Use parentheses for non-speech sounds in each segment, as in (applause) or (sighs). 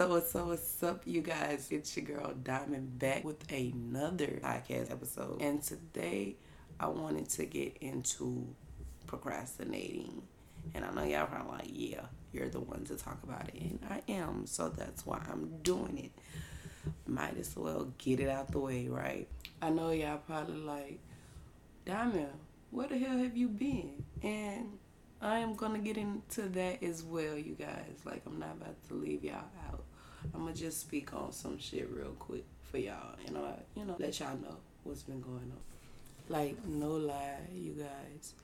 So what's up, what's up, you guys? It's your girl Diamond back with another podcast episode. And today I wanted to get into procrastinating. And I know y'all probably like, yeah, you're the one to talk about it. And I am, so that's why I'm doing it. Might as well get it out the way, right? I know y'all probably like, Diamond, where the hell have you been? And I am gonna get into that as well, you guys. Like I'm not about to leave y'all out. I'm gonna just speak on some shit real quick for y'all, and I, you know, let y'all know what's been going on. Like no lie, you guys,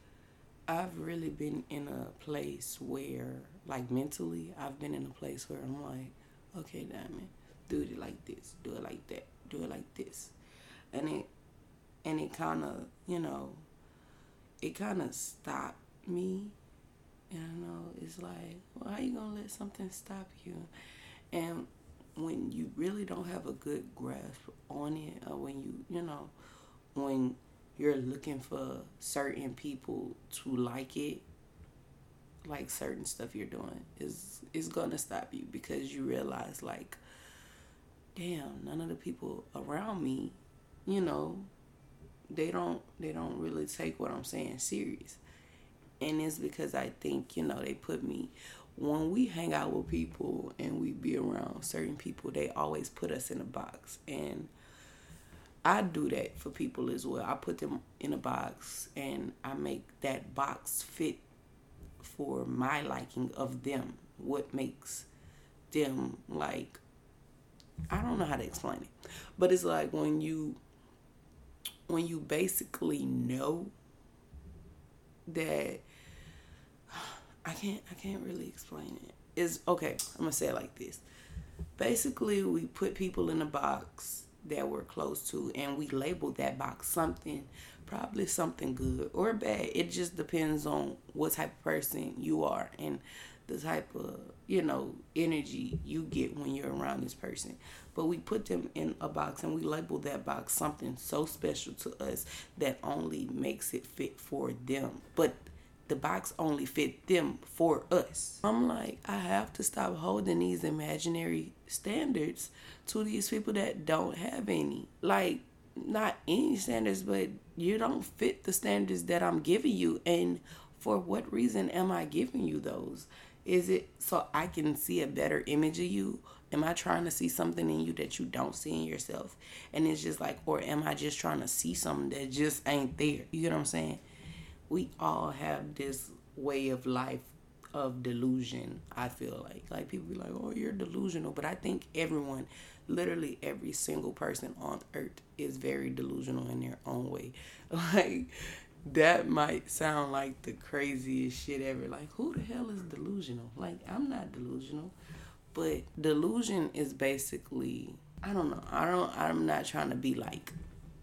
I've really been in a place where, like mentally, I've been in a place where I'm like, okay, Diamond, do it like this, do it like that, do it like this, and it, and it kind of, you know, it kind of stopped me. And I know it's like, well, how you gonna let something stop you? And when you really don't have a good grasp on it, or when you, you know, when you're looking for certain people to like it, like certain stuff you're doing, is is gonna stop you because you realize like, damn, none of the people around me, you know, they don't they don't really take what I'm saying serious. And it's because I think, you know, they put me when we hang out with people and we be around certain people, they always put us in a box. And I do that for people as well. I put them in a box and I make that box fit for my liking of them. What makes them like I don't know how to explain it. But it's like when you when you basically know that I can't I can't really explain it. Is okay, I'm gonna say it like this. Basically we put people in a box that we're close to and we label that box something probably something good or bad. It just depends on what type of person you are and the type of, you know, energy you get when you're around this person. But we put them in a box and we label that box something so special to us that only makes it fit for them. But the box only fit them for us. I'm like, I have to stop holding these imaginary standards to these people that don't have any. Like, not any standards, but you don't fit the standards that I'm giving you. And for what reason am I giving you those? Is it so I can see a better image of you? Am I trying to see something in you that you don't see in yourself? And it's just like, or am I just trying to see something that just ain't there? You get what I'm saying? We all have this way of life of delusion i feel like. Like people be like oh you're delusional. But i think everyone literally every single person on earth is very delusional in their own way. (laughs) Like that might sound like the craziest shit ever. Like who the hell is delusional? Like i'm not delusional. But delusion is basically i don't know. I don't i'm not trying to be like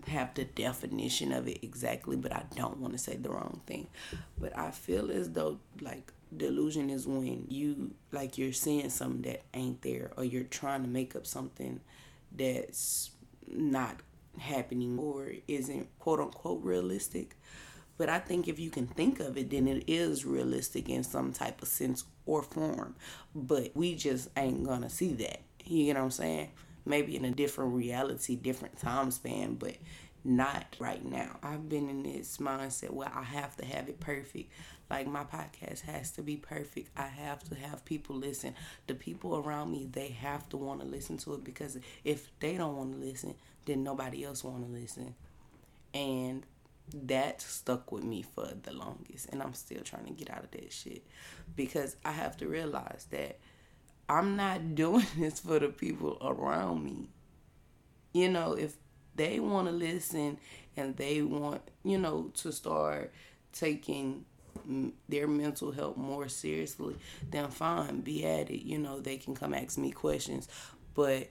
have the definition of it exactly, but I don't want to say the wrong thing. But I feel as though like delusion is when you like you're seeing something that ain't there or you're trying to make up something that's not happening or isn't quote unquote realistic. But I think if you can think of it, then it is realistic in some type of sense or form. But we just ain't gonna see that. You get what I'm saying? Maybe in a different reality, different time span, but not right now. I've been in this mindset where I have to have it perfect. Like my podcast has to be perfect. I have to have people listen. The people around me, they have to want to listen to it because if they don't want to listen, then nobody else want to listen. And that stuck with me for the longest and I'm still trying to get out of that shit because I have to realize that I'm not (laughs) doing this for the people around me. You know, if they want to listen and they want, you know, to start taking their mental health more seriously, then fine, be at it. You know, they can come ask me questions. But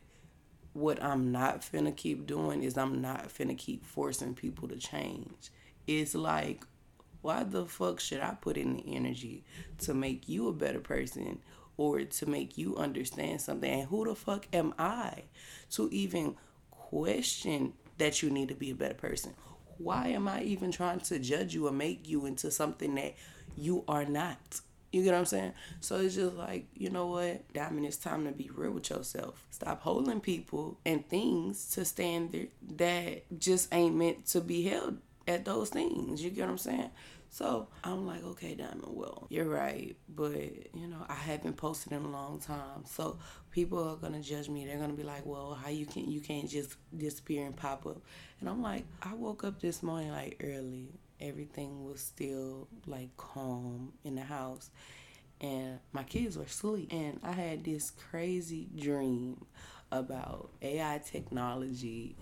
what I'm not finna keep doing is I'm not finna keep forcing people to change. It's like, why the fuck should I put in the energy to make you a better person or to make you understand something. And who the fuck am I to even question that you need to be a better person? Why am I even trying to judge you or make you into something that you are not? You get what I'm saying? So it's just like, you know what? Diamond, it's time to be real with yourself. Stop holding people and things to standard that just ain't meant to be held at those things. You get what I'm saying? So I'm like, okay, Diamond, well, you're right. But, you know, I haven't posted in a long time. So people are gonna judge me. They're gonna be like, Well, how you can you can't just disappear and pop up and I'm like, I woke up this morning like early. Everything was still like calm in the house and my kids were asleep. And I had this crazy dream about AI technology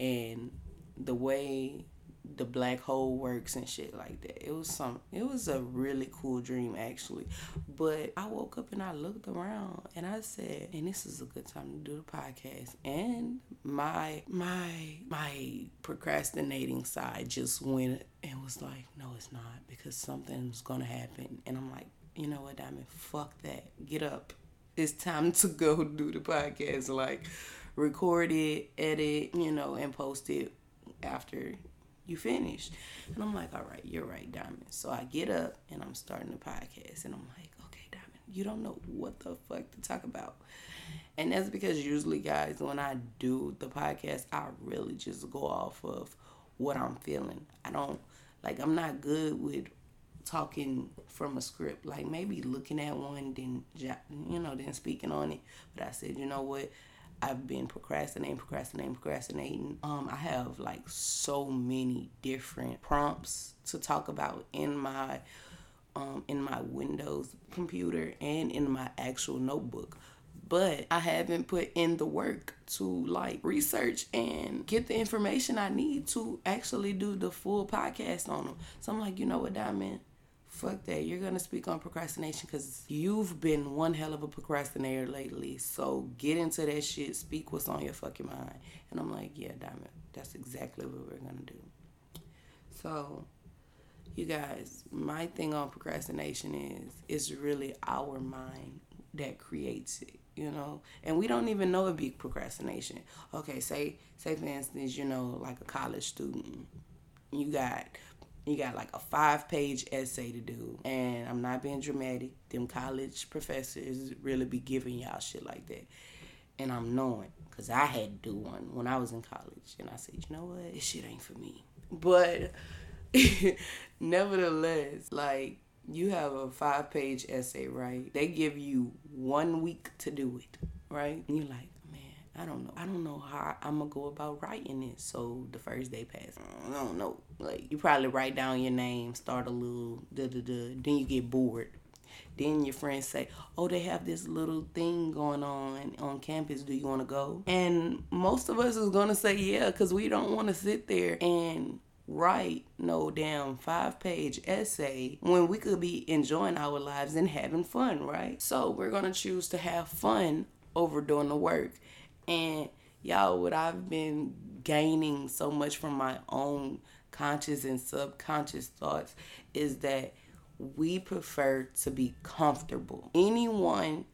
and the way the black hole works and shit like that. It was some it was a really cool dream actually. But I woke up and I looked around and I said, and this is a good time to do the podcast. And my my my procrastinating side just went and was like, no it's not because something's gonna happen. And I'm like, you know what, Diamond, fuck that. Get up. It's time to go do the podcast. Like record it, edit, you know, and post it after you finished. And I'm like, all right, you're right, Diamond. So I get up and I'm starting the podcast and I'm like, okay, Diamond, you don't know what the fuck to talk about. And that's because usually, guys, when I do the podcast, I really just go off of what I'm feeling. I don't, like, I'm not good with talking from a script. Like, maybe looking at one, then, you know, then speaking on it. But I said, you know what? I've been procrastinating, procrastinating, procrastinating. Um, I have like so many different prompts to talk about in my um, in my Windows computer and in my actual notebook. But I haven't put in the work to like research and get the information I need to actually do the full podcast on them. So I'm like, you know what, Diamond? Fuck that. You're gonna speak on procrastination because you've been one hell of a procrastinator lately. So get into that shit. Speak what's on your fucking mind. And I'm like, yeah, Diamond, that's exactly what we're gonna do. So, you guys, my thing on procrastination is it's really our mind that creates it you know and we don't even know it be procrastination okay say say for instance you know like a college student you got you got like a five page essay to do. And I'm not being dramatic. Them college professors really be giving y'all shit like that. And I'm knowing, because I had to do one when I was in college. And I said, you know what? This shit ain't for me. But (laughs) nevertheless, like, you have a five page essay, right? They give you one week to do it, right? And you're like, I don't know. I don't know how I'm gonna go about writing it. So the first day passed. I don't know. Like you probably write down your name, start a little da da da. Then you get bored. Then your friends say, "Oh, they have this little thing going on on campus. Do you want to go?" And most of us is gonna say, "Yeah," because we don't want to sit there and write no damn five page essay when we could be enjoying our lives and having fun, right? So we're gonna choose to have fun over doing the work. And y'all, what I've been gaining so much from my own conscious and subconscious thoughts is that we prefer to be comfortable. Anyone,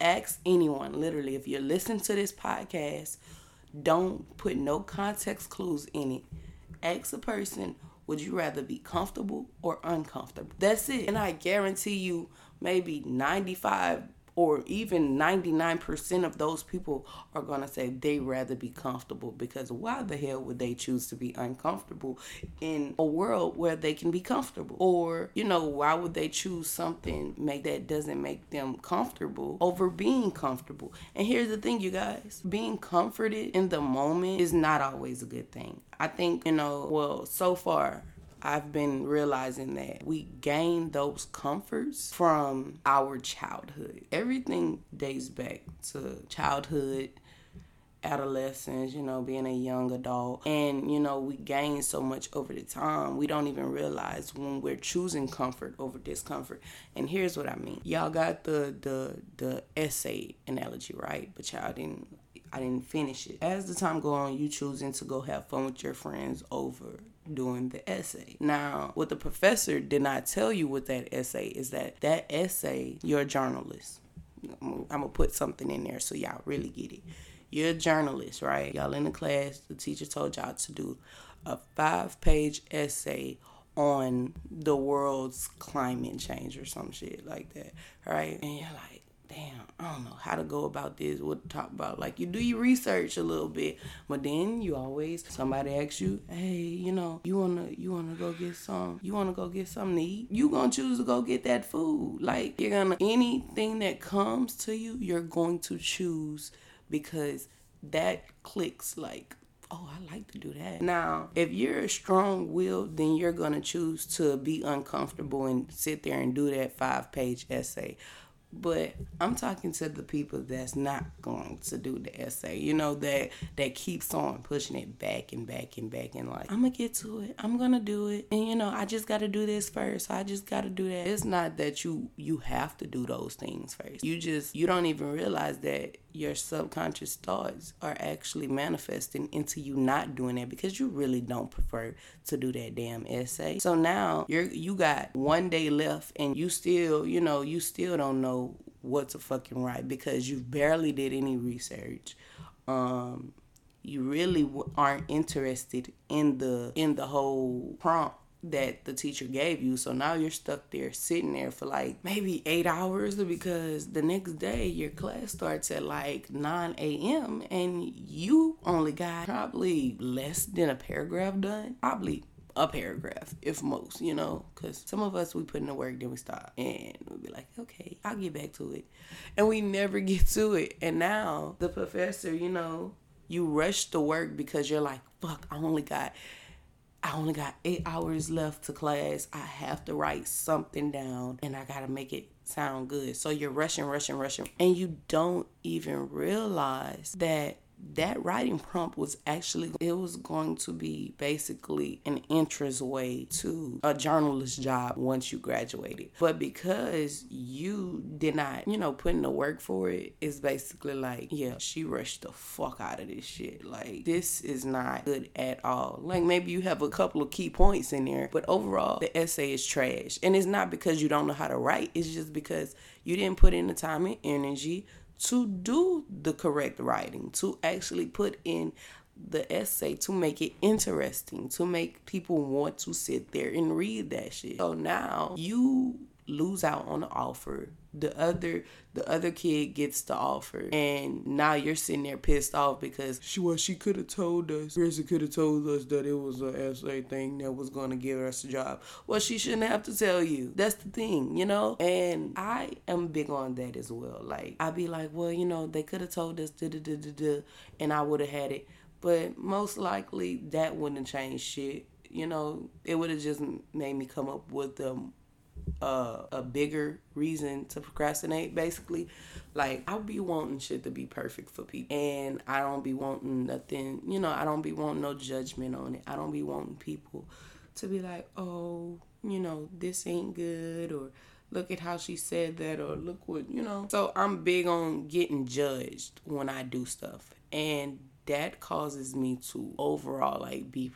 ask anyone, literally, if you're listening to this podcast, don't put no context clues in it. Ask a person, would you rather be comfortable or uncomfortable? That's it. And I guarantee you, maybe 95 or even 99% of those people are going to say they rather be comfortable because why the hell would they choose to be uncomfortable in a world where they can be comfortable? Or you know why would they choose something make that doesn't make them comfortable over being comfortable? And here's the thing you guys being comforted in the moment is not always a good thing. I think you know well so far I've been realizing that we gain those comforts from our childhood. Everything dates back to childhood, adolescence, you know, being a young adult. And, you know, we gain so much over the time, we don't even realize when we're choosing comfort over discomfort. And here's what I mean. Y'all got the the the essay analogy, right? But y'all didn't I didn't finish it. As the time go on, you choosing to go have fun with your friends over doing the essay. Now, what the professor did not tell you with that essay is that that essay, you're a journalist. I'm gonna put something in there so y'all really get it. You're a journalist, right? Y'all in the class, the teacher told y'all to do a five page essay on the world's climate change or some shit like that, right? And you're like, damn, I don't know how to go about this, what to talk about. Like you do your research a little bit, but then you always somebody asks you, hey, you know, you wanna you wanna go get some, you wanna go get something to eat. You gonna choose to go get that food. Like you're gonna anything that comes to you, you're going to choose because that clicks like oh, I like to do that. Now, if you're a strong willed, then you're going to choose to be uncomfortable and sit there and do that five page essay. But I'm talking to the people that's not going to do the essay, you know, that that keeps on pushing it back and back and back and like, I'm gonna get to it. I'm gonna do it. And you know, I just gotta do this first. I just gotta do that. It's not that you you have to do those things first. You just you don't even realize that your subconscious thoughts are actually manifesting into you not doing that because you really don't prefer to do that damn essay. So now you're you got one day left and you still, you know, you still don't know what to fucking write because you barely did any research. Um you really aren't interested in the in the whole prompt that the teacher gave you. So now you're stuck there sitting there for like maybe eight hours because the next day your class starts at like 9 a.m. and you only got probably less than a paragraph done. Probably a paragraph, if most, you know, because some of us we put in the work, then we stop, and we'll be like, okay, I'll get back to it, and we never (laughs) get to it. And now the professor, you know, you rush the work because you're like, fuck, I only got I only got eight hours left to class. I have to write something down and I gotta make it sound good. So you're rushing, rushing, rushing, and you don't even realize that that writing prompt was actually it was going to be basically an entrance way to a journalist job once you graduated. But because you did not you know put in the work for it it's basically like yeah she rushed the fuck out of this shit. Like this is not good at all. Like maybe you have a couple of key points in there but overall the essay is trash. And it's not because you don't know how to write. It's just because you didn't put in the time and energy to do the correct writing, to actually put in the essay to make it interesting, to make people want to sit there and read that shit. So now you lose out on the offer the other the other kid gets the offer and now you're sitting there pissed off because she well she could have told us Krista could have told us that it was a essay thing that was gonna give us a job. Well she shouldn't have to tell you. That's the thing, you know? And I am big on that as well. Like I'd be like, well, you know, they could have told us da da da da da and I would have had it. But most likely that wouldn't have changed shit. You know, it would have just made me come up with them uh, a bigger reason to procrastinate basically. Like i'll be wanting shit to be perfect for people and i don't be wanting nothing you know i don't be wanting no judgment on it. I don't be wanting people to be like oh you know this ain't good or look at how she said that or look what you know. So i'm big on getting judged when i do stuff and that causes me to overall like be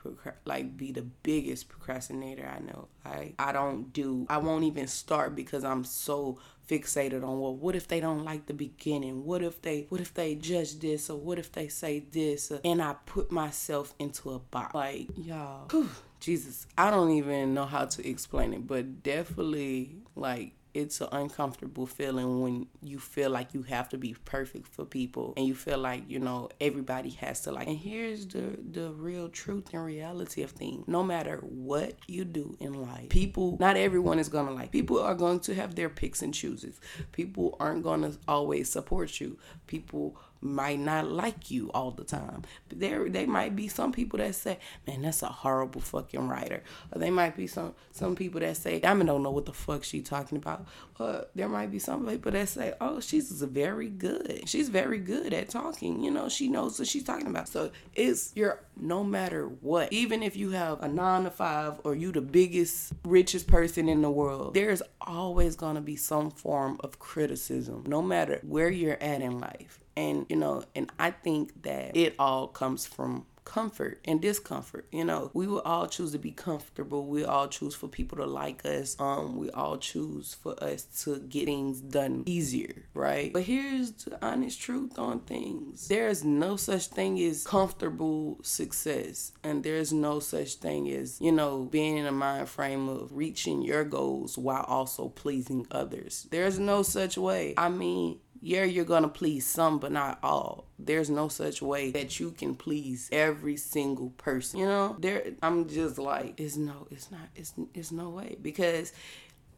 like be the biggest procrastinator I know. Like I don't do I won't even start because I'm so fixated on well what if they don't like the beginning? What if they what if they judge this or what if they say this? And i put myself into a box. Like y'all whew, jesus i don't even know how to explain it but definitely like it's an uncomfortable feeling when you feel like you have to be perfect for people and you feel like you know everybody has to like and here's the the real truth and reality of things. No matter what you do in life people not everyone is gonna like people are going to have their picks and chooses. People aren't gonna always support you. People might not like you all the time. But there they might be some people that say, Man, that's a horrible fucking writer. Or they might be some some people that say, I don't know what the fuck she talking about. Or there might be some people that say, Oh, she's very good. She's very good at talking. You know, she knows what she's talking about. So it's your no matter what, even if you have a nine to five or you the biggest, richest person in the world, there's always gonna be some form of criticism, no matter where you're at in life and you know and i think that it all comes from comfort and discomfort. You know, we will all choose to be comfortable. We all choose for people to like us. Um, we all choose for us to get things done easier, right? But here's the honest truth on things. There is no such thing as comfortable success. And there's no such thing as, you know, being in a mind frame of reaching your goals while also pleasing others. There's no such way. I mean, yeah, you're gonna please some, but not all. There's no such way that you can please every single person. You know, there. I'm just like, it's no, it's not, it's it's no way because.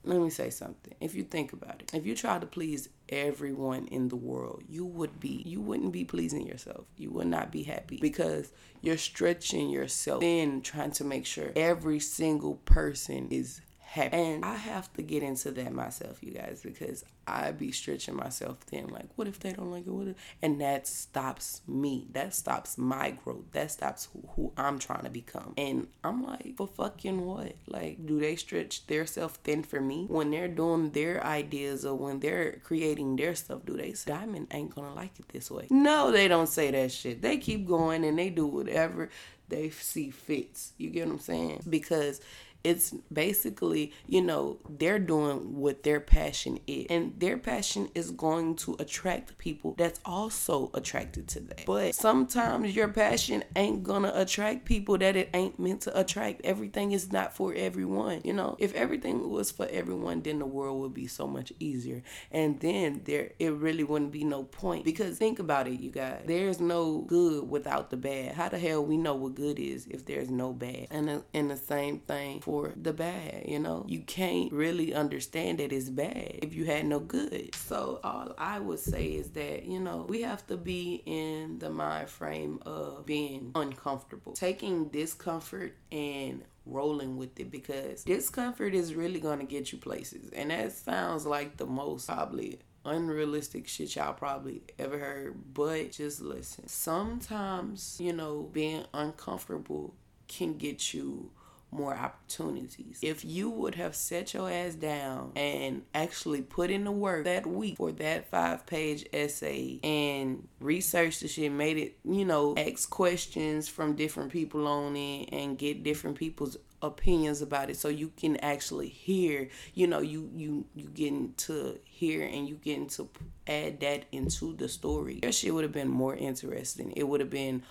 Let me say something. If you think about it, if you try to please everyone in the world, you would be you wouldn't be pleasing yourself. You would not be happy because you're stretching yourself thin trying to make sure every single person is happy. And I have to get into that myself, you guys, because I be stretching myself thin. Like, what if they don't like it? What if? And that stops me. That stops my growth. That stops who, who I'm trying to become. And I'm like, for fucking what? Like, do they stretch their self thin for me when they're doing their ideas or when they're creating their stuff? Do they say Diamond ain't gonna like it this way? No, they don't say that shit. They keep going and they do whatever they see fits. You get what I'm saying? Because it's basically, you know, they're doing what their passion is. And their passion is going to attract people that's also attracted to that. But sometimes your passion ain't gonna attract people that it ain't meant to attract. Everything is not for everyone. You know, if everything was for everyone, then the world would be so much easier. And then there it really wouldn't be no point. Because think about it, you guys. There's no good without the bad. How the hell we know what good is if there's no bad? And and the same thing for the bad, you know? You can't really understand that it's bad if you had no good. So all I would say is that, you know, we have to be in the mind frame of being uncomfortable. Taking discomfort and rolling with it because discomfort is really going to get you places. And that sounds like the most probably unrealistic shit y'all probably ever heard, but just listen. Sometimes, you know, being uncomfortable can get you more opportunities. If you would have set your ass down and actually put in the work that week for that five page essay and researched the shit, made it, you know, ask questions from different people on it and get different people's opinions about it so you can actually hear you know you you you getting to hear and you getting to add that into the story that shit would have been more interesting it would have been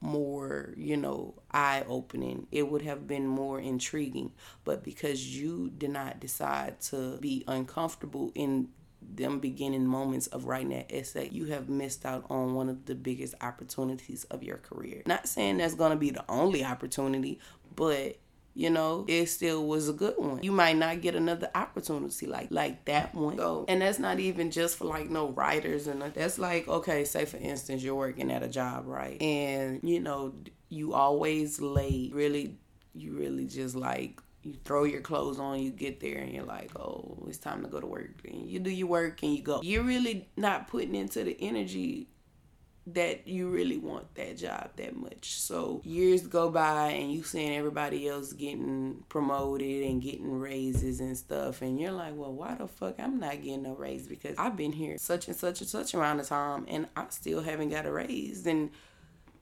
more, you know, eye opening. It would have been more intriguing. But because you did not decide to be uncomfortable in them beginning moments of writing that essay, you have missed out on one of the biggest opportunities of your career. Not saying that's going to be the only opportunity, but you know it still was a good one you might not get another opportunity like like that one so and that's not even just for like no writers and that's like okay say for instance you're working at a job right and you know you always late really you really just like you throw your clothes on, you get there, and you're like, oh, it's time to go to work. And you do your work and you go. You're really not putting into the energy that you really want that job that much. So years go by and you seeing everybody else getting promoted and getting raises and stuff and you're like, well, why the fuck I'm not getting a raise because I've been here such and such and such amount of time and I still haven't got a raise. And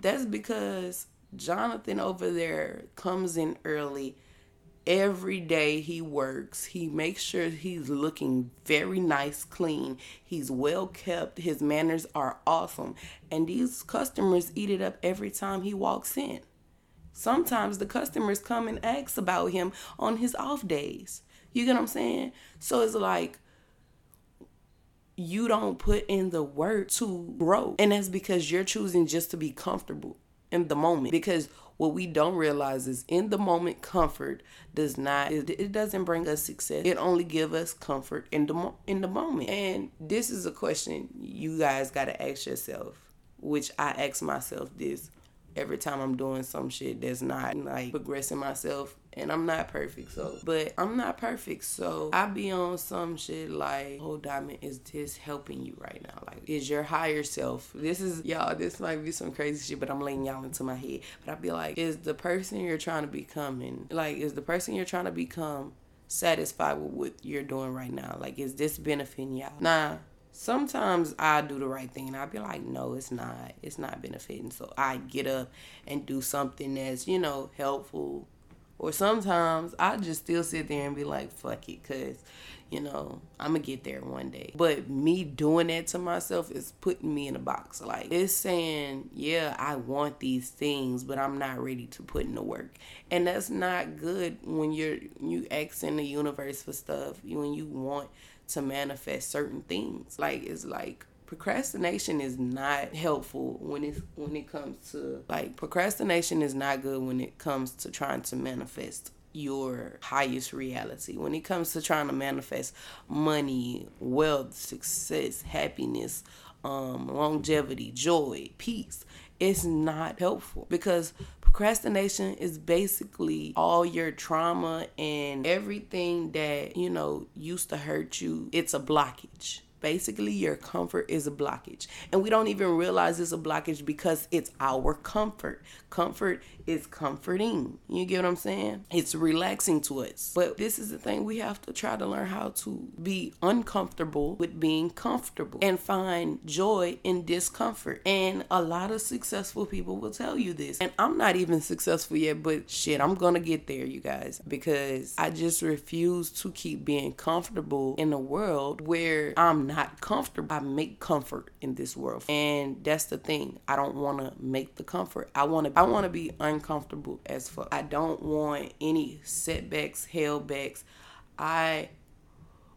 that's because Jonathan over there comes in early every day he works, he makes sure he's looking very nice, clean. He's well kept. His manners are awesome. And these customers eat it up every time he walks in. Sometimes the customers come and ask about him on his off days. You get what I'm saying? So it's like you don't put in the work to grow. And that's because you're choosing just to be comfortable in the moment. Because what we don't realize is in the moment comfort does not it, it doesn't bring us success. It only give us comfort in the in the moment. And this is a question you guys got to ask yourself, which I ask myself this every time I'm doing some shit that's not like progressing myself and I'm not perfect. So, but I'm not perfect. So I be on some shit like, oh, Diamond, is this helping you right now? Like, is your higher self? This is y'all. This might be some crazy shit, but I'm laying y'all into my head. But I be like, is the person you're trying to become and like, is the person you're trying to become satisfied with what you're doing right now? Like, is this benefiting y'all? Nah sometimes I do the right thing and I'll be like, no, it's not. It's not benefiting. So I get up and do something that's, you know, helpful. Or sometimes I just still sit there and be like, fuck it, because, you know, I'm going to get there one day. But me doing that to myself is putting me in a box. Like, it's saying, yeah, I want these things, but I'm not ready to put in the work. And that's not good when you're, you asking the universe for stuff, when you want to manifest certain things. Like it's like procrastination is not helpful when it when it comes to like procrastination is not good when it comes to trying to manifest your highest reality. When it comes to trying to manifest money, wealth, success, happiness, um, longevity, joy, peace, it's not helpful because procrastination is basically all your trauma and everything that you know used to hurt you. It's a blockage basically your comfort is a blockage. And we don't even realize it's a blockage because it's our comfort. Comfort is comforting. You get what i'm saying? It's relaxing to us. But this is the thing we have to try to learn how to be uncomfortable with being comfortable and find joy in discomfort. And a lot of successful people will tell you this. And i'm not even successful yet but shit i'm gonna get there you guys. Because i just refuse to keep being comfortable in a world where i'm not comfortable. I make comfort in this world. And that's the thing. I don't want to make the comfort. I want to I want to be uncomfortable as fuck. I don't want any setbacks, hellbacks. I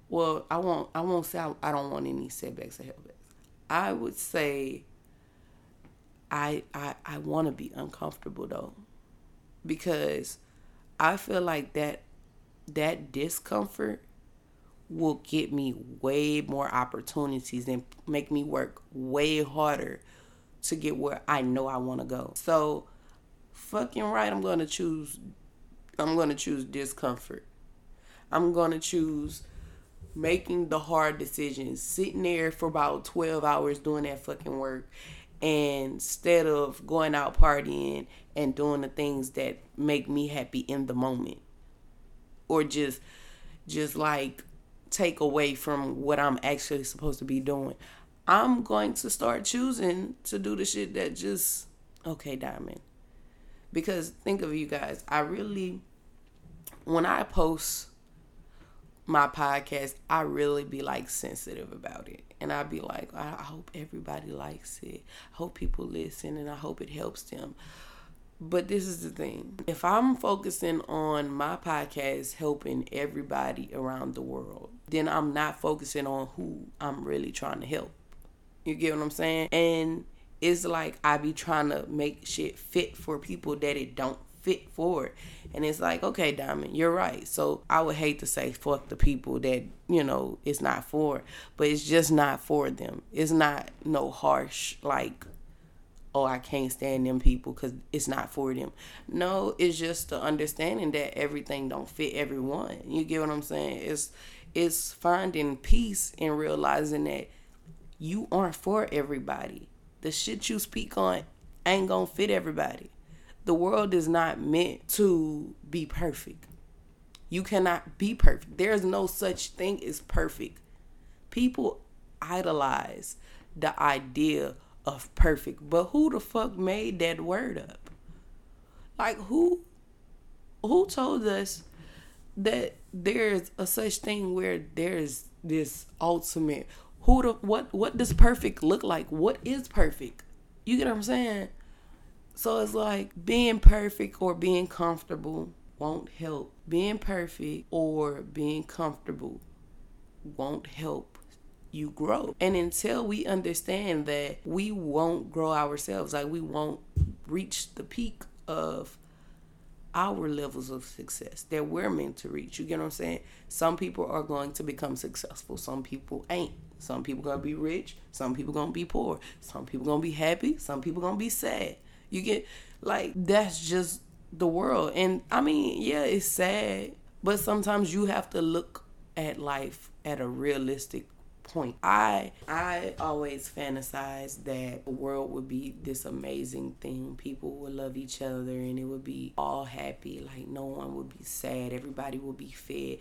well, I won't I won't say I, I don't want any setbacks or hellbacks. I would say I I I want to be uncomfortable though. Because I feel like that that discomfort will get me way more opportunities and make me work way harder to get where I know I want to go. So, fucking right, I'm going to choose I'm going to choose discomfort. I'm going to choose making the hard decisions, sitting there for about 12 hours doing that fucking work instead of going out partying and doing the things that make me happy in the moment or just just like take away from what I'm actually supposed to be doing. I'm going to start choosing to do the shit that just okay, diamond. Because think of you guys, I really when I post my podcast, I really be like sensitive about it. And I'd be like, I hope everybody likes it. I hope people listen and I hope it helps them. But this is the thing. If I'm focusing on my podcast helping everybody around the world, then I'm not focusing on who I'm really trying to help. You get what I'm saying? And it's like I be trying to make shit fit for people that it don't fit for. And it's like, okay, Diamond, you're right. So I would hate to say fuck the people that, you know, it's not for, but it's just not for them. It's not no harsh like oh, I can't stand them people because it's not for them. No, it's just the understanding that everything don't fit everyone. You get what I'm saying? It's it's finding peace and realizing that you aren't for everybody. The shit you speak on ain't gonna fit everybody. The world is not meant to be perfect. You cannot be perfect. There's no such thing as perfect. People idolize the idea of perfect. But who the fuck made that word up? Like who who told us that there's a such thing where there's this ultimate who the what what does perfect look like? What is perfect? You get what I'm saying? So it's like being perfect or being comfortable won't help. Being perfect or being comfortable won't help you grow. And until we understand that we won't grow ourselves, like we won't reach the peak of our levels of success that we're meant to reach. You get what I'm saying? Some people are going to become successful, some people ain't. Some people gonna be rich, some people gonna be poor, some people gonna be happy, some people gonna be sad. You get like that's just the world. And I mean, yeah, it's sad, but sometimes you have to look at life at a realistic point. I I always fantasize that the world would be this amazing thing. People would love each other and it would be all happy. Like no one would be sad. Everybody would be fed.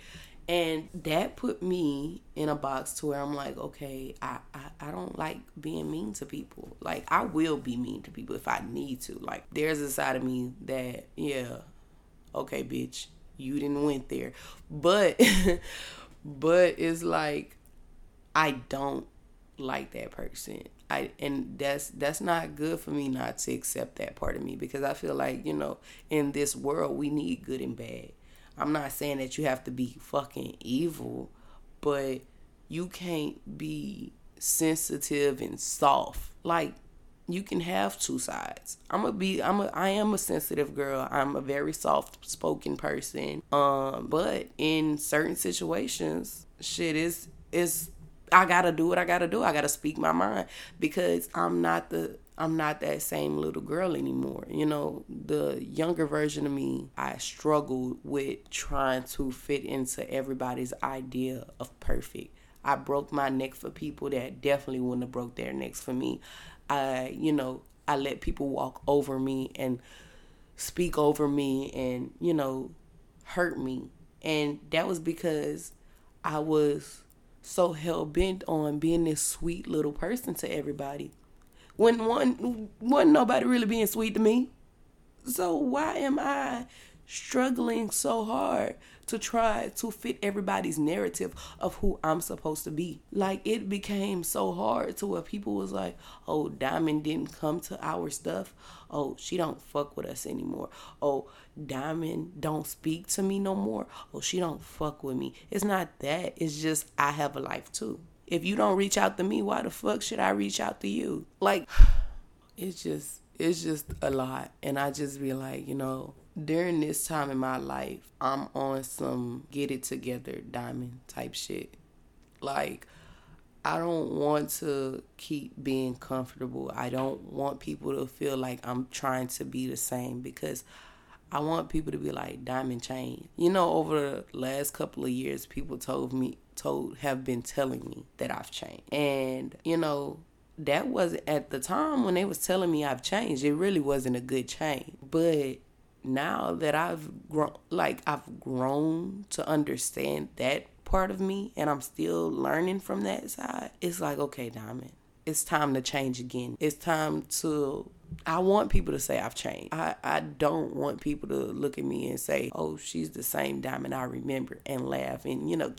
And that put me in a box to where I'm like, okay, I, I, I don't like being mean to people. Like, I will be mean to people if I need to. Like, there's a side of me that, yeah, okay, bitch, you didn't went there. But, (laughs) but it's like, I don't like that person. I and that's that's not good for me not to accept that part of me because I feel like, you know, in this world we need good and bad. I'm not saying that you have to be fucking evil, but you can't be sensitive and soft. Like you can have two sides. I'm a be I'm a I am a sensitive girl. I'm a very soft spoken person. Um but in certain situations, shit is is I gotta do what I gotta do. I gotta speak my mind because I'm not the I'm not that same little girl anymore. You know, the younger version of me, I struggled with trying to fit into everybody's idea of perfect. I broke my neck for people that definitely wouldn't have broke their necks for me. I, you know, I let people walk over me and speak over me and, you know, hurt me. And that was because I was so hell bent on being this sweet little person to everybody. When one wasn't nobody really being sweet to me. So why am I struggling so hard to try to fit everybody's narrative of who I'm supposed to be. Like it became so hard to where people was like, "Oh, Diamond didn't come to our stuff. Oh, she don't fuck with us anymore. Oh, Diamond don't speak to me no more. Oh, she don't fuck with me." It's not that. It's just I have a life too. If you don't reach out to me, why the fuck should I reach out to you? Like (sighs) it's just it's just a lot and I just be like, you know, during this time in my life, I'm on some get it together diamond type shit. Like, I don't want to keep being comfortable. I don't want people to feel like I'm trying to be the same because I want people to be like diamond chain. You know, over the last couple of years, people told me, told, have been telling me that I've changed. And, you know, that was at the time when they was telling me I've changed, it really wasn't a good change. But now that I've grown, like I've grown to understand that part of me, and I'm still learning from that side, it's like, okay, Diamond, it's time to change again. It's time to I want people to say I've changed. I, I don't want people to look at me and say, oh, she's the same diamond I remember and laugh and, you know.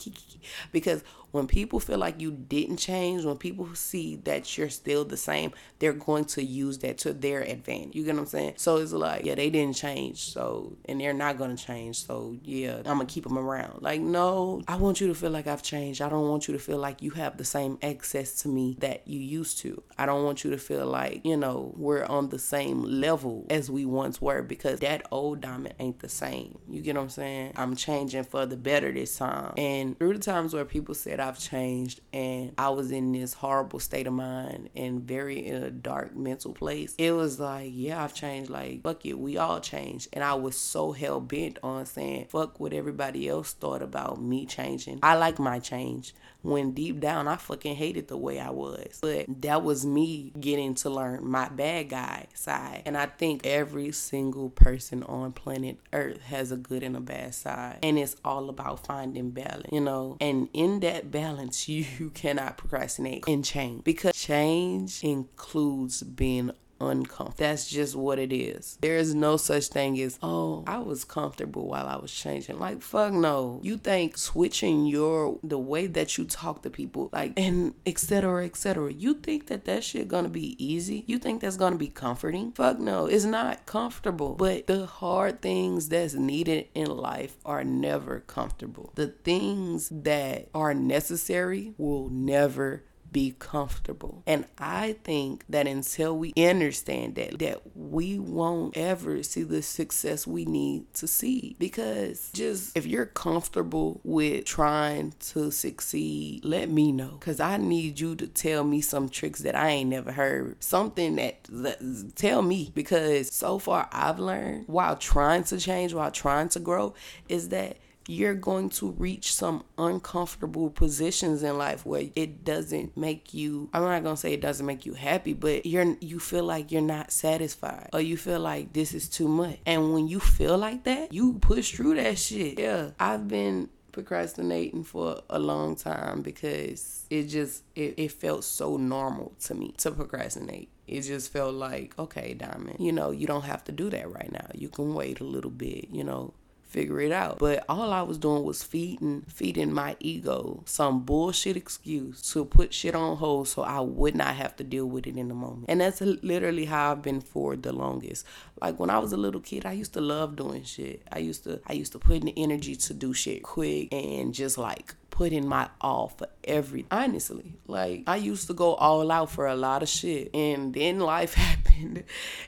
Because when people feel like you didn't change, when people see that you're still the same, they're going to use that to their advantage. You get what I'm saying? So it's like, yeah, they didn't change. So, and they're not to change. So, yeah, I'm to keep them around. Like, no, I want you to feel like I've changed. I don't want you to feel like you have the same access to me that you used to. I don't want you to feel like, you know, we're on the same level as we once were because that old diamond ain't the same. You get what I'm saying? I'm changing for the better this time. And through the times where people said, I've changed and I was in this horrible state of mind and very in a dark mental place. It was like, yeah, I've changed. Like, fuck it, we all changed. And I was so hell bent on saying, fuck what everybody else thought about me changing. I like my change when deep down I fucking hated the way I was. But that was me getting to learn my bad guy side. And I think every single person on planet Earth has a good and a bad side. And it's all about finding balance, you know? And in that balance, (laughs) you cannot procrastinate and change because change includes being uncomfortable. That's just what it is. There is no such thing as, oh, I was comfortable while I was changing. Like, fuck no. You think switching your, the way that you talk to people, like, and etc. etc. You think that that shit gonna be easy? You think that's gonna be comforting? Fuck no. It's not comfortable. But the hard things that's needed in life are never comfortable. The things that are necessary will never be comfortable. And I think that until we understand that, that we won't ever see the success we need to see. Because just if you're comfortable with trying to succeed, let me know. Cause I need you to tell me some tricks that I ain't never heard. Something that, that tell me because so far I've learned while trying to change, while trying to grow, is that you're going to reach some uncomfortable positions in life where it doesn't make you I'm not going to say it doesn't make you happy, but you're you feel like you're not satisfied or you feel like this is too much. And when you feel like that, you push through that shit. Yeah, I've been procrastinating for a long time because it just it, it felt so normal to me to procrastinate. It just felt like, okay, Diamond, you know, you don't have to do that right now. You can wait a little bit, you know figure it out. But all I was doing was feeding feeding my ego some bullshit excuse to put shit on hold so I would not have to deal with it in the moment. And that's literally how I've been for the longest. Like when I was a little kid, I used to love doing shit. I used to I used to put in the energy to do shit quick and just like put in my all for every honestly like i used to go all out for a lot of shit and then life (laughs) happened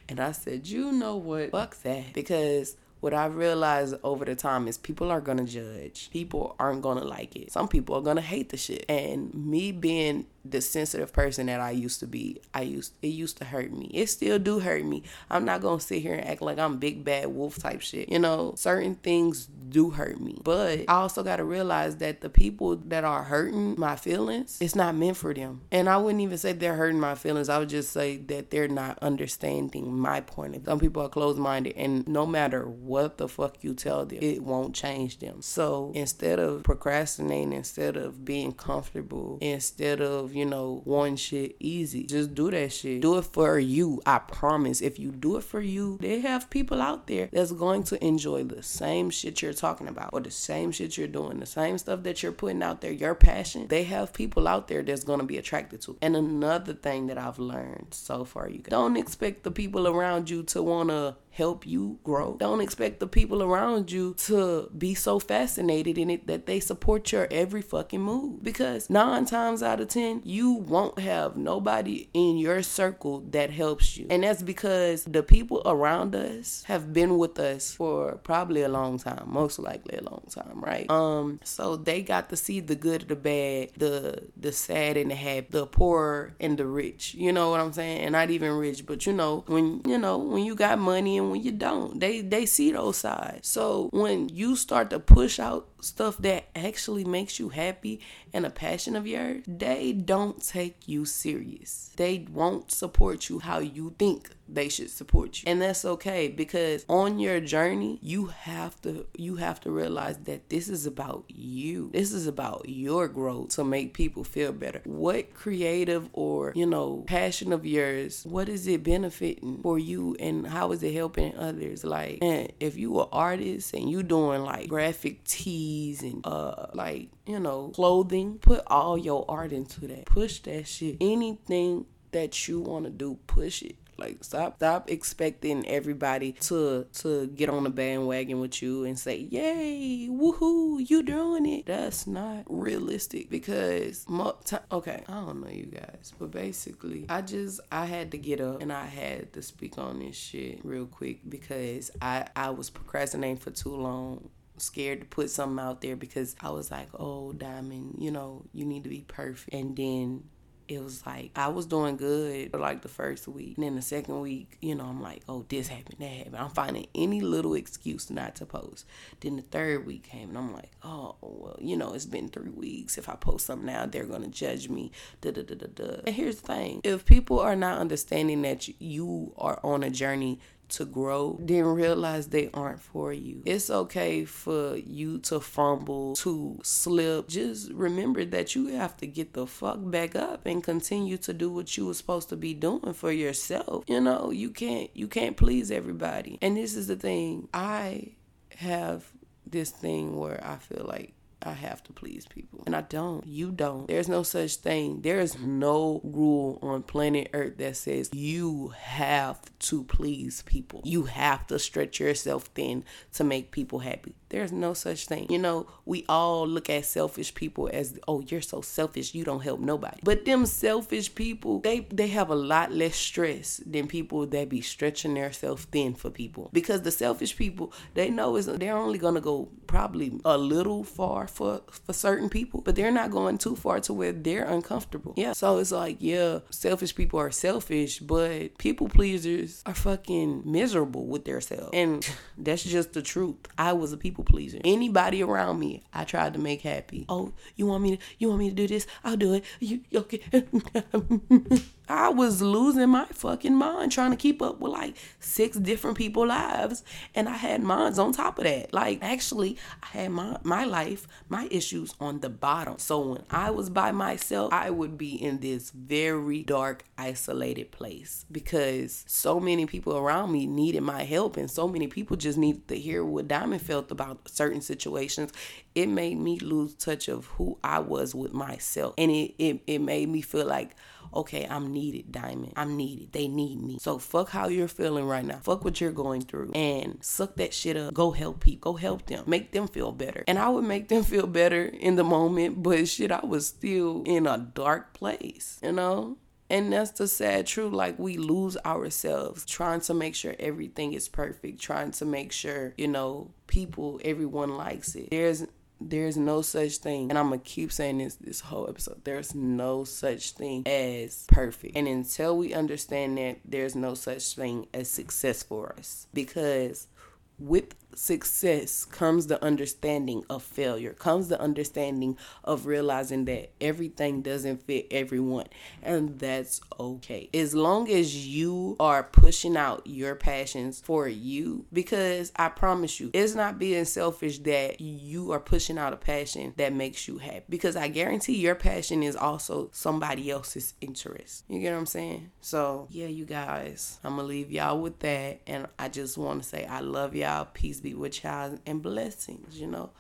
and i said you know what fuck that because what I've realized over the time is people are gonna judge. People aren't gonna like it. Some people are gonna hate the shit. And me being the sensitive person that I used to be. I used it used to hurt me. It still do hurt me. I'm not gonna sit here and act like I'm big bad wolf type shit. You know, certain things do hurt me. But I also gotta realize that the people that are hurting my feelings, it's not meant for them. And I wouldn't even say they're hurting my feelings. I would just say that they're not understanding my point of. Some people are closed minded and no matter what the fuck you tell them, it won't change them. So instead of procrastinating, instead of being comfortable, instead of you know, one shit easy. Just do that shit. Do it for you. I promise. If you do it for you, they have people out there that's going to enjoy the same shit you're talking about or the same shit you're doing, the same stuff that you're putting out there, your passion. They have people out there that's going to be attracted to. And another thing that I've learned so far, you guys, don't expect the people around you to want to help you grow. Don't expect the people around you to be so fascinated in it that they support your every fucking move. Because nine times out of ten, you won't have nobody in your circle that helps you. And that's because the people around us have been with us for probably a long time, most likely a long time, right? Um, so they got to see the good, the bad, the the sad and the happy, the poor and the rich. You know what I'm saying? And not even rich, but you know, when you know, when you got money and when you don't. They they see those sides. So when you start to push out stuff that actually makes you happy and a passion of yours, they don't take you serious. They won't support you how you think they should support you. And that's okay because on your journey, you have to you have to realize that this is about you. This is about your growth to make people feel better. What creative or, you know, passion of yours, what is it benefiting for you and how is it helping others? Like, if you are an artist and you doing like graphic and uh like, you know, clothing, put all your art into that. Push that shit. Anything that you want to do, push it. Like stop stop expecting everybody to to get on the bandwagon with you and say, "Yay, woohoo, you doing it." That's not realistic because okay, I don't know you guys, but basically, I just I had to get up and I had to speak on this shit real quick because I I was procrastinating for too long scared to put something out there because I was like, oh, Diamond, you know, you need to be perfect. And then it was like I was doing good for like the first week. And then the second week, you know, I'm like, oh, this happened, that happened. I'm finding any little excuse not to post. Then the third week came and I'm like, oh, well, you know, it's been three weeks. If I post something now, they're going to judge me. Da, da, da, da, da. And here's the thing if people are not understanding that you are on a journey to grow, then realize they aren't for you. It's okay for you to fumble, to slip. Just remember that you have to get the fuck back up and continue to do what you were supposed to be doing for yourself. You know, you can't you can't please everybody. And this is the thing. I have this thing where I feel like I have to please people. And I don't. You don't. There's no such thing. There is no rule on planet Earth that says you have to please people. You have to stretch yourself thin to make people happy. There's no such thing. You know, we all look at selfish people as, oh, you're so selfish, you don't help nobody. But them selfish people, they they have a lot less stress than people that be stretching themselves thin for people. Because the selfish people, they know is they're only gonna go probably a little far for for certain people, but they're not going too far to where they're uncomfortable. Yeah. So it's like, yeah, selfish people are selfish, but people pleasers are fucking miserable with themselves. And (laughs) that's just the truth. I was a people pleaser. Anybody around me, I tried to make happy. Oh, you want me to you want me to do this? I'll do it. You okay? (laughs) I was losing my fucking mind trying to keep up with like six different people lives and I had mines on top of that. Like actually I had my my life, my issues on the bottom. So when I was by myself, I would be in this very dark, isolated place because so many people around me needed my help and so many people just needed to hear what Diamond felt about certain situations. It made me lose touch of who I was with myself. And it it, it made me feel like okay, I'm needed, Diamond. I'm needed. They need me. So fuck how you're feeling right now. Fuck what you're going through and suck that shit up. Go help people. Go help them. Make them feel better. And I would make them (laughs) feel better in the moment, but shit, I was still in a dark place, you know? And that's the sad truth. Like, we lose ourselves trying to make sure everything is perfect, trying to make sure, you know, people, everyone likes it. There's there's no such thing and i'm gonna keep saying this this whole episode there's no such thing as perfect. And until we understand that there's no such thing as success for us. Because with success comes the understanding of failure, comes the understanding of realizing that everything doesn't fit everyone, and that's okay. As long as you are pushing out your passions for you, because I promise you, it's not being selfish that you are pushing out a passion that makes you happy, because I guarantee your passion is also somebody else's interest. You get what I'm saying? So, yeah, you guys, I'm gonna leave y'all with that, and I just want to say I love y'all. Peace be with y'all and blessings, you know.